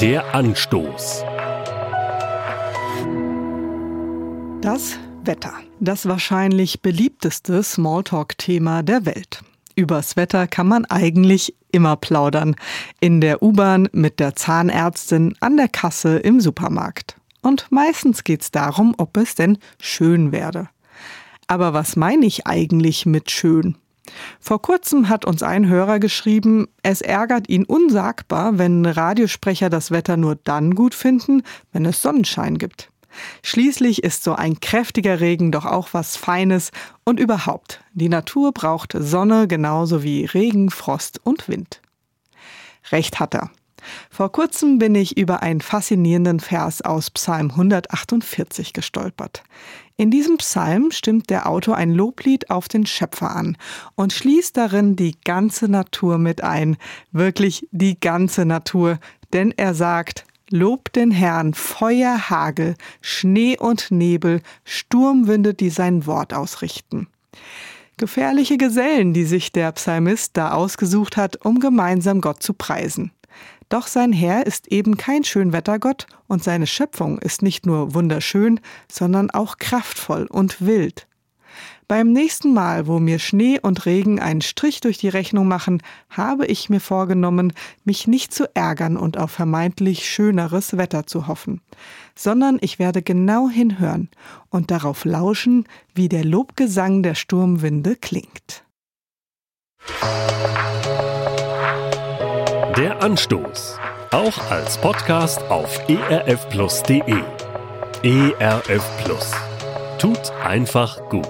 Der Anstoß. Das Wetter. Das wahrscheinlich beliebteste Smalltalk-Thema der Welt. Übers Wetter kann man eigentlich immer plaudern. In der U-Bahn, mit der Zahnärztin, an der Kasse, im Supermarkt. Und meistens geht's darum, ob es denn schön werde. Aber was meine ich eigentlich mit schön? Vor kurzem hat uns ein Hörer geschrieben, es ärgert ihn unsagbar, wenn Radiosprecher das Wetter nur dann gut finden, wenn es Sonnenschein gibt. Schließlich ist so ein kräftiger Regen doch auch was Feines und überhaupt, die Natur braucht Sonne genauso wie Regen, Frost und Wind. Recht hat er. Vor kurzem bin ich über einen faszinierenden Vers aus Psalm 148 gestolpert. In diesem Psalm stimmt der Autor ein Loblied auf den Schöpfer an und schließt darin die ganze Natur mit ein, wirklich die ganze Natur, denn er sagt, Lob den Herrn, Feuer, Hagel, Schnee und Nebel, Sturmwinde, die sein Wort ausrichten. Gefährliche Gesellen, die sich der Psalmist da ausgesucht hat, um gemeinsam Gott zu preisen. Doch sein Herr ist eben kein Schönwettergott und seine Schöpfung ist nicht nur wunderschön, sondern auch kraftvoll und wild. Beim nächsten Mal, wo mir Schnee und Regen einen Strich durch die Rechnung machen, habe ich mir vorgenommen, mich nicht zu ärgern und auf vermeintlich schöneres Wetter zu hoffen, sondern ich werde genau hinhören und darauf lauschen, wie der Lobgesang der Sturmwinde klingt. Der Anstoß. Auch als Podcast auf erfplus.de. ERF Plus. Tut einfach gut.